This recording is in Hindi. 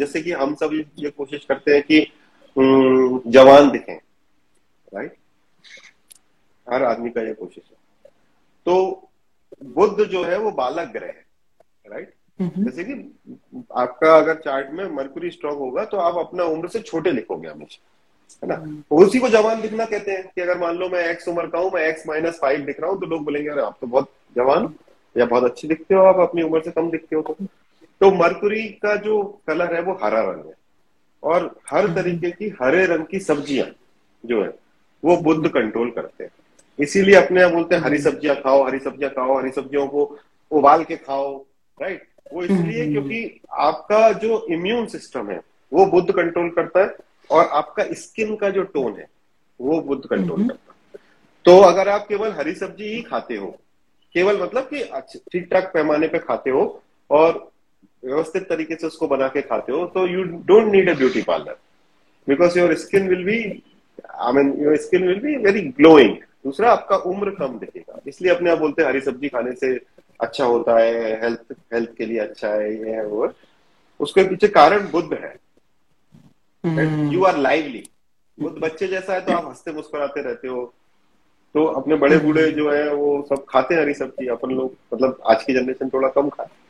जैसे कि हम सब ये कोशिश करते हैं कि जवान दिखें राइट हर आदमी का ये कोशिश है। तो बुद्ध जो है वो बालक ग्रह है राइट जैसे कि आपका अगर चार्ट में मरकुरी स्ट्रॉन्ग होगा तो आप अपना उम्र से छोटे लिखोगे हमेशा है ना? तो उसी को जवान दिखना कहते हैं कि अगर मान लो मैं एक्स उम्र का हूँ मैं एक्स माइनस फाइव दिख रहा हूँ तो लोग बोलेंगे अरे आप तो बहुत जवान या बहुत अच्छे दिखते हो आप अपनी उम्र से कम दिखते हो तो। तो मरकुरी का जो कलर है वो हरा रंग है और हर हम्म। तरीके की हरे रंग की सब्ज़ियाँ जो है वो बुद्ध कंट्रोल करते हैं इसीलिए अपने यहाँ बोलते हैं हरी हम्म। सब्ज़ियाँ खाओ हरी सब्ज़ियाँ खाओ हरी सब्जियों को उबाल के खाओ राइट वो इसलिए हम्म। क्योंकि आपका जो इम्यून सिस्टम है वो बुद्ध कंट्रोल करता है और आपका स्किन का जो टोन है वो बुद्ध कंट्रोल करता है तो अगर आप केवल हरी सब्ज़ी ही खाते हो केवल मतलब कि ठीक ठाक पैमाने पे खाते हो और व्यवस्थित तरीके से उसको बना के खाते हो तो you don't need a beauty parlour because your skin will be I mean your skin will be very glowing दूसरा आपका उम्र कम दिखेगा। इसलिए अपने आप बोलते हैं हरी सब्ज़ी खाने से अच्छा होता है हेल्थ हेल्थ के लिए अच्छा है ये है वो उसके पीछे कारण बुद्ध है। यू आर लाइवली बुद्ध बच्चे जैसा है तो आप हँसते मुस्कुराते रहते हो। तो अपने बड़े बूढ़े जो है वो सब खाते हैं हरी सब्ज़ी। अपन लोग मतलब आज की जनरेशन थोड़ा कम खाते